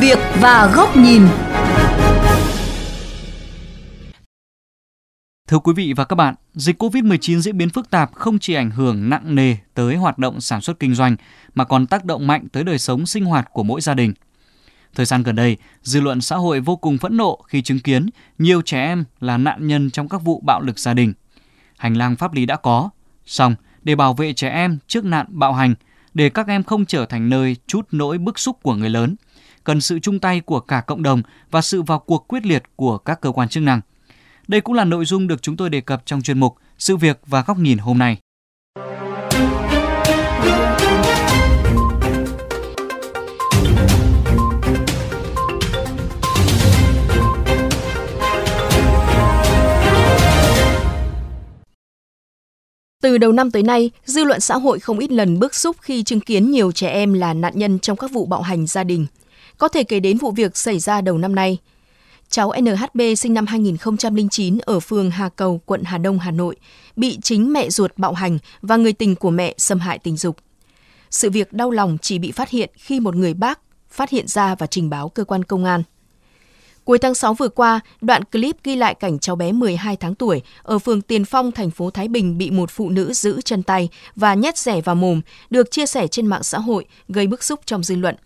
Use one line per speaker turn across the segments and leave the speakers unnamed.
việc và góc nhìn.
Thưa quý vị và các bạn, dịch COVID-19 diễn biến phức tạp không chỉ ảnh hưởng nặng nề tới hoạt động sản xuất kinh doanh mà còn tác động mạnh tới đời sống sinh hoạt của mỗi gia đình. Thời gian gần đây, dư luận xã hội vô cùng phẫn nộ khi chứng kiến nhiều trẻ em là nạn nhân trong các vụ bạo lực gia đình. Hành lang pháp lý đã có, song để bảo vệ trẻ em trước nạn bạo hành, để các em không trở thành nơi chút nỗi bức xúc của người lớn, cần sự chung tay của cả cộng đồng và sự vào cuộc quyết liệt của các cơ quan chức năng. Đây cũng là nội dung được chúng tôi đề cập trong chuyên mục Sự việc và góc nhìn hôm nay.
Từ đầu năm tới nay, dư luận xã hội không ít lần bức xúc khi chứng kiến nhiều trẻ em là nạn nhân trong các vụ bạo hành gia đình. Có thể kể đến vụ việc xảy ra đầu năm nay. Cháu NHB sinh năm 2009 ở phường Hà Cầu, quận Hà Đông, Hà Nội, bị chính mẹ ruột bạo hành và người tình của mẹ xâm hại tình dục. Sự việc đau lòng chỉ bị phát hiện khi một người bác phát hiện ra và trình báo cơ quan công an. Cuối tháng 6 vừa qua, đoạn clip ghi lại cảnh cháu bé 12 tháng tuổi ở phường Tiền Phong, thành phố Thái Bình bị một phụ nữ giữ chân tay và nhét rẻ vào mồm, được chia sẻ trên mạng xã hội, gây bức xúc trong dư luận.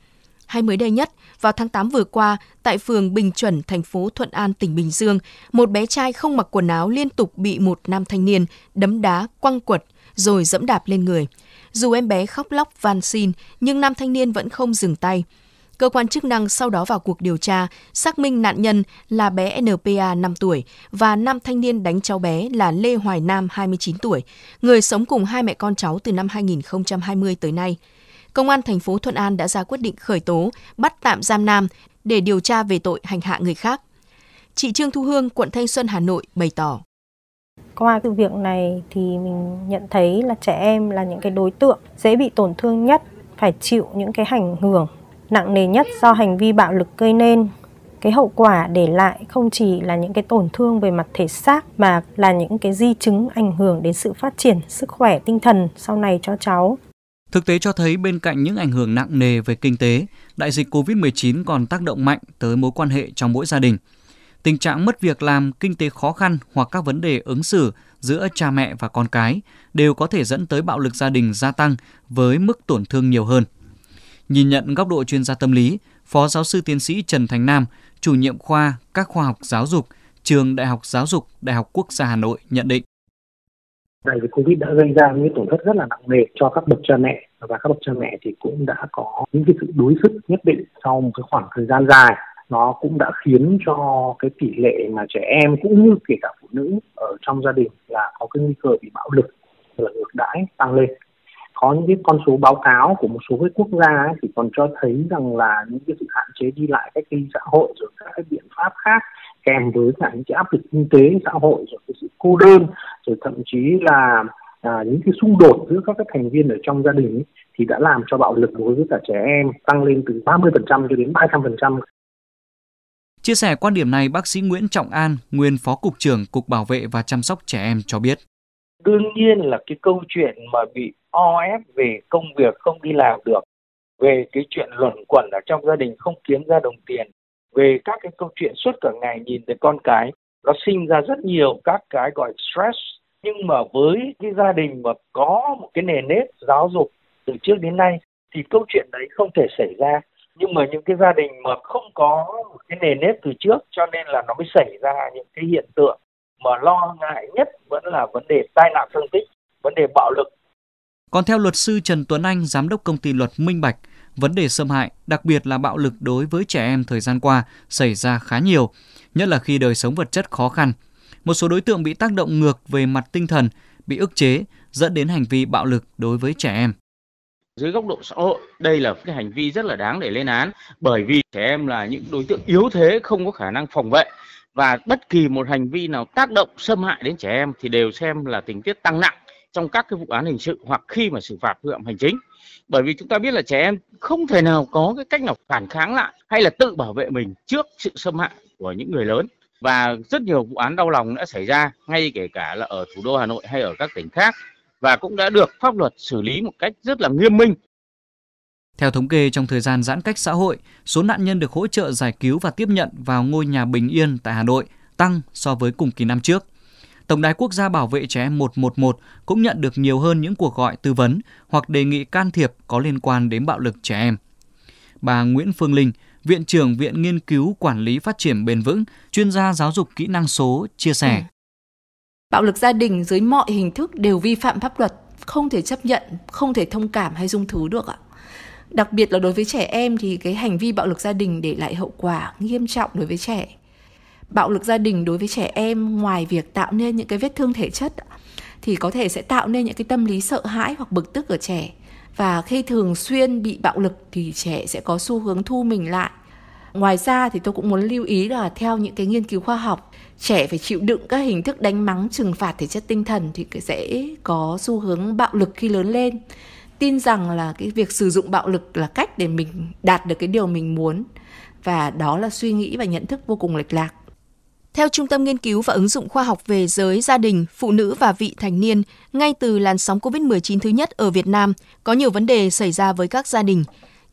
Hay mới đây nhất, vào tháng 8 vừa qua, tại phường Bình Chuẩn, thành phố Thuận An, tỉnh Bình Dương, một bé trai không mặc quần áo liên tục bị một nam thanh niên đấm đá, quăng quật, rồi dẫm đạp lên người. Dù em bé khóc lóc van xin, nhưng nam thanh niên vẫn không dừng tay. Cơ quan chức năng sau đó vào cuộc điều tra, xác minh nạn nhân là bé NPA 5 tuổi và nam thanh niên đánh cháu bé là Lê Hoài Nam 29 tuổi, người sống cùng hai mẹ con cháu từ năm 2020 tới nay. Công an thành phố Thuận An đã ra quyết định khởi tố, bắt tạm giam Nam để điều tra về tội hành hạ người khác. Chị Trương Thu Hương, quận Thanh Xuân, Hà Nội bày tỏ.
Qua sự việc này thì mình nhận thấy là trẻ em là những cái đối tượng dễ bị tổn thương nhất, phải chịu những cái ảnh hưởng nặng nề nhất do hành vi bạo lực gây nên. Cái hậu quả để lại không chỉ là những cái tổn thương về mặt thể xác mà là những cái di chứng ảnh hưởng đến sự phát triển sức khỏe tinh thần sau này cho cháu.
Thực tế cho thấy bên cạnh những ảnh hưởng nặng nề về kinh tế, đại dịch COVID-19 còn tác động mạnh tới mối quan hệ trong mỗi gia đình. Tình trạng mất việc làm, kinh tế khó khăn hoặc các vấn đề ứng xử giữa cha mẹ và con cái đều có thể dẫn tới bạo lực gia đình gia tăng với mức tổn thương nhiều hơn. Nhìn nhận góc độ chuyên gia tâm lý, Phó giáo sư tiến sĩ Trần Thành Nam, chủ nhiệm khoa các khoa học giáo dục, trường Đại học Giáo dục, Đại học Quốc gia Hà Nội nhận định.
Đại dịch Covid đã gây ra những tổn thất rất là nặng nề cho các bậc cha mẹ và các bậc cha mẹ thì cũng đã có những cái sự đối sức nhất định sau một cái khoảng thời gian dài. Nó cũng đã khiến cho cái tỷ lệ mà trẻ em cũng như kể cả phụ nữ ở trong gia đình là có cái nguy cơ bị bạo lực là ngược đãi tăng lên. Có những cái con số báo cáo của một số cái quốc gia ấy, thì còn cho thấy rằng là những cái sự hạn chế đi lại cách ly xã hội rồi các cái biện pháp khác kèm với cả những cái áp lực kinh tế xã hội rồi cái sự cô đơn rồi thậm chí là à, những cái xung đột giữa các cái thành viên ở trong gia đình ấy, thì đã làm cho bạo lực đối với cả trẻ em tăng lên từ 30% cho đến 300%.
Chia sẻ quan điểm này, bác sĩ Nguyễn Trọng An, nguyên Phó Cục trưởng Cục Bảo vệ và Chăm sóc Trẻ Em cho biết.
Đương nhiên là cái câu chuyện mà bị o ép về công việc không đi làm được, về cái chuyện luẩn quẩn ở trong gia đình không kiếm ra đồng tiền, về các cái câu chuyện suốt cả ngày nhìn thấy con cái, nó sinh ra rất nhiều các cái gọi stress. Nhưng mà với cái gia đình mà có một cái nền nếp giáo dục từ trước đến nay thì câu chuyện đấy không thể xảy ra nhưng mà những cái gia đình mà không có một cái nền nếp từ trước cho nên là nó mới xảy ra những cái hiện tượng mà lo ngại nhất vẫn là vấn đề tai nạn thương tích, vấn đề bạo lực.
Còn theo luật sư Trần Tuấn Anh, giám đốc công ty luật Minh Bạch, vấn đề xâm hại, đặc biệt là bạo lực đối với trẻ em thời gian qua xảy ra khá nhiều, nhất là khi đời sống vật chất khó khăn. Một số đối tượng bị tác động ngược về mặt tinh thần, bị ức chế, dẫn đến hành vi bạo lực đối với trẻ em.
Dưới góc độ xã hội, đây là cái hành vi rất là đáng để lên án bởi vì trẻ em là những đối tượng yếu thế không có khả năng phòng vệ. Và bất kỳ một hành vi nào tác động xâm hại đến trẻ em thì đều xem là tình tiết tăng nặng trong các cái vụ án hình sự hoặc khi mà xử phạt vi phạm hành chính. Bởi vì chúng ta biết là trẻ em không thể nào có cái cách nào phản kháng lại hay là tự bảo vệ mình trước sự xâm hại của những người lớn và rất nhiều vụ án đau lòng đã xảy ra ngay kể cả là ở thủ đô Hà Nội hay ở các tỉnh khác và cũng đã được pháp luật xử lý một cách rất là nghiêm minh
Theo thống kê trong thời gian giãn cách xã hội, số nạn nhân được hỗ trợ giải cứu và tiếp nhận vào ngôi nhà bình yên tại Hà Nội tăng so với cùng kỳ năm trước. Tổng đài quốc gia bảo vệ trẻ em 111 cũng nhận được nhiều hơn những cuộc gọi tư vấn hoặc đề nghị can thiệp có liên quan đến bạo lực trẻ em. Bà Nguyễn Phương Linh, Viện trưởng Viện Nghiên cứu Quản lý Phát triển Bền vững, chuyên gia giáo dục kỹ năng số, chia sẻ. Ừ.
Bạo lực gia đình dưới mọi hình thức đều vi phạm pháp luật, không thể chấp nhận, không thể thông cảm hay dung thứ được ạ. Đặc biệt là đối với trẻ em thì cái hành vi bạo lực gia đình để lại hậu quả nghiêm trọng đối với trẻ. Bạo lực gia đình đối với trẻ em ngoài việc tạo nên những cái vết thương thể chất thì có thể sẽ tạo nên những cái tâm lý sợ hãi hoặc bực tức ở trẻ và khi thường xuyên bị bạo lực thì trẻ sẽ có xu hướng thu mình lại. Ngoài ra thì tôi cũng muốn lưu ý là theo những cái nghiên cứu khoa học, trẻ phải chịu đựng các hình thức đánh mắng, trừng phạt thể chất tinh thần thì sẽ có xu hướng bạo lực khi lớn lên. Tin rằng là cái việc sử dụng bạo lực là cách để mình đạt được cái điều mình muốn. Và đó là suy nghĩ và nhận thức vô cùng lệch lạc
theo Trung tâm Nghiên cứu và ứng dụng khoa học về giới, gia đình, phụ nữ và vị thành niên, ngay từ làn sóng COVID-19 thứ nhất ở Việt Nam, có nhiều vấn đề xảy ra với các gia đình.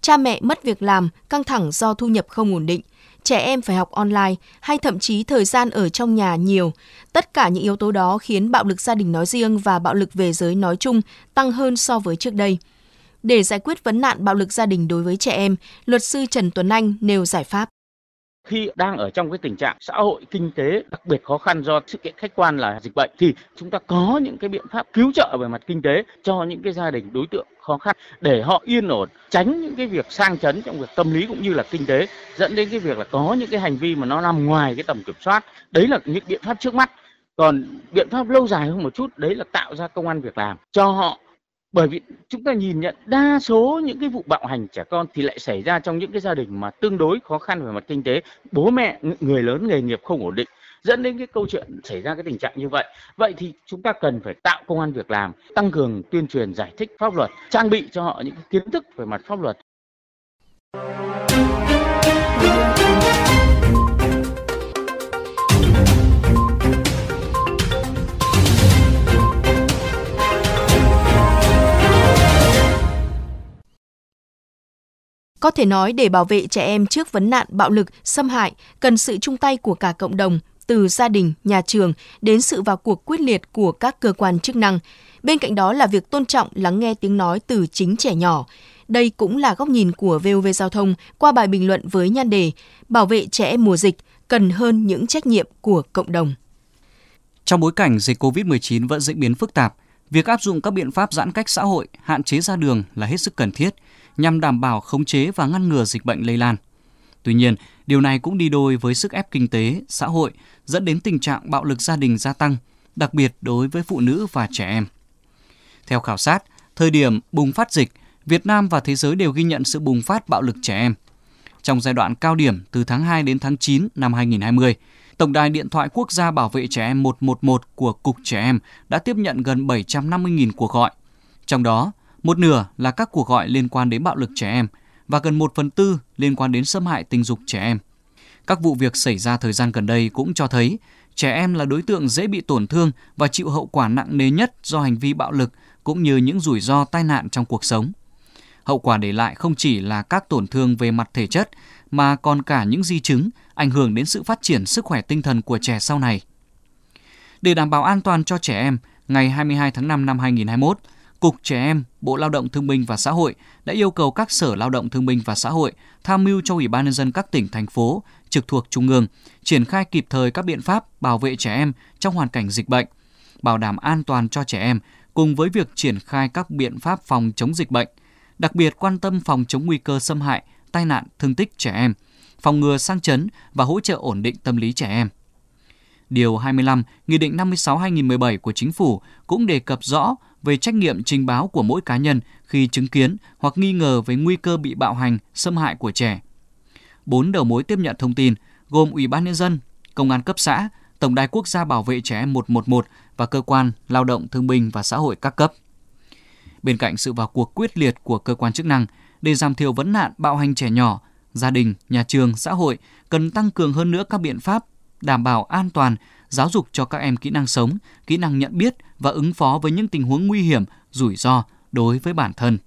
Cha mẹ mất việc làm, căng thẳng do thu nhập không ổn định, trẻ em phải học online hay thậm chí thời gian ở trong nhà nhiều. Tất cả những yếu tố đó khiến bạo lực gia đình nói riêng và bạo lực về giới nói chung tăng hơn so với trước đây. Để giải quyết vấn nạn bạo lực gia đình đối với trẻ em, luật sư Trần Tuấn Anh nêu giải pháp
khi đang ở trong cái tình trạng xã hội, kinh tế đặc biệt khó khăn do sự kiện khách quan là dịch bệnh, thì chúng ta có những cái biện pháp cứu trợ về mặt kinh tế cho những cái gia đình đối tượng khó khăn để họ yên ổn, tránh những cái việc sang chấn trong việc tâm lý cũng như là kinh tế, dẫn đến cái việc là có những cái hành vi mà nó nằm ngoài cái tầm kiểm soát. Đấy là những biện pháp trước mắt. Còn biện pháp lâu dài hơn một chút, đấy là tạo ra công an việc làm cho họ bởi vì chúng ta nhìn nhận đa số những cái vụ bạo hành trẻ con thì lại xảy ra trong những cái gia đình mà tương đối khó khăn về mặt kinh tế. Bố mẹ người lớn, nghề nghiệp không ổn định, dẫn đến cái câu chuyện xảy ra cái tình trạng như vậy. Vậy thì chúng ta cần phải tạo công an việc làm, tăng cường tuyên truyền giải thích pháp luật, trang bị cho họ những kiến thức về mặt pháp luật.
Có thể nói để bảo vệ trẻ em trước vấn nạn bạo lực, xâm hại, cần sự chung tay của cả cộng đồng, từ gia đình, nhà trường đến sự vào cuộc quyết liệt của các cơ quan chức năng. Bên cạnh đó là việc tôn trọng lắng nghe tiếng nói từ chính trẻ nhỏ. Đây cũng là góc nhìn của VOV Giao thông qua bài bình luận với nhan đề Bảo vệ trẻ em mùa dịch cần hơn những trách nhiệm của cộng đồng.
Trong bối cảnh dịch COVID-19 vẫn diễn biến phức tạp, việc áp dụng các biện pháp giãn cách xã hội, hạn chế ra đường là hết sức cần thiết – nhằm đảm bảo khống chế và ngăn ngừa dịch bệnh lây lan. Tuy nhiên, điều này cũng đi đôi với sức ép kinh tế, xã hội dẫn đến tình trạng bạo lực gia đình gia tăng, đặc biệt đối với phụ nữ và trẻ em. Theo khảo sát, thời điểm bùng phát dịch, Việt Nam và thế giới đều ghi nhận sự bùng phát bạo lực trẻ em. Trong giai đoạn cao điểm từ tháng 2 đến tháng 9 năm 2020, Tổng đài điện thoại quốc gia bảo vệ trẻ em 111 của Cục Trẻ Em đã tiếp nhận gần 750.000 cuộc gọi. Trong đó, một nửa là các cuộc gọi liên quan đến bạo lực trẻ em và gần một phần tư liên quan đến xâm hại tình dục trẻ em. Các vụ việc xảy ra thời gian gần đây cũng cho thấy trẻ em là đối tượng dễ bị tổn thương và chịu hậu quả nặng nề nhất do hành vi bạo lực cũng như những rủi ro tai nạn trong cuộc sống. Hậu quả để lại không chỉ là các tổn thương về mặt thể chất mà còn cả những di chứng ảnh hưởng đến sự phát triển sức khỏe tinh thần của trẻ sau này. Để đảm bảo an toàn cho trẻ em, ngày 22 tháng 5 năm 2021, Cục Trẻ Em, Bộ Lao động Thương binh và Xã hội đã yêu cầu các Sở Lao động Thương binh và Xã hội tham mưu cho Ủy ban nhân dân các tỉnh thành phố trực thuộc trung ương triển khai kịp thời các biện pháp bảo vệ trẻ em trong hoàn cảnh dịch bệnh, bảo đảm an toàn cho trẻ em cùng với việc triển khai các biện pháp phòng chống dịch bệnh, đặc biệt quan tâm phòng chống nguy cơ xâm hại, tai nạn, thương tích trẻ em, phòng ngừa sang chấn và hỗ trợ ổn định tâm lý trẻ em. Điều 25, Nghị định 56-2017 của Chính phủ cũng đề cập rõ về trách nhiệm trình báo của mỗi cá nhân khi chứng kiến hoặc nghi ngờ về nguy cơ bị bạo hành, xâm hại của trẻ. Bốn đầu mối tiếp nhận thông tin gồm Ủy ban Nhân dân, Công an cấp xã, Tổng đài Quốc gia Bảo vệ Trẻ Em 111 và Cơ quan Lao động Thương binh và Xã hội các cấp. Bên cạnh sự vào cuộc quyết liệt của cơ quan chức năng để giảm thiểu vấn nạn bạo hành trẻ nhỏ, gia đình, nhà trường, xã hội cần tăng cường hơn nữa các biện pháp đảm bảo an toàn giáo dục cho các em kỹ năng sống, kỹ năng nhận biết và ứng phó với những tình huống nguy hiểm, rủi ro đối với bản thân.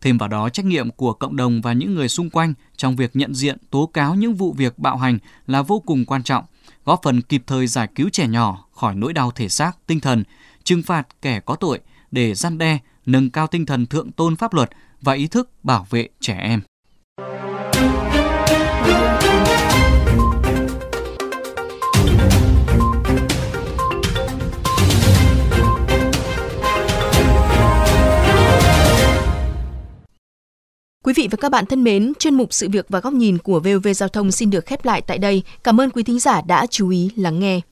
Thêm vào đó, trách nhiệm của cộng đồng và những người xung quanh trong việc nhận diện, tố cáo những vụ việc bạo hành là vô cùng quan trọng, góp phần kịp thời giải cứu trẻ nhỏ khỏi nỗi đau thể xác, tinh thần, trừng phạt kẻ có tội để gian đe, nâng cao tinh thần thượng tôn pháp luật và ý thức bảo vệ trẻ em.
Vị và các bạn thân mến, chuyên mục sự việc và góc nhìn của VOV Giao thông xin được khép lại tại đây. Cảm ơn quý thính giả đã chú ý lắng nghe.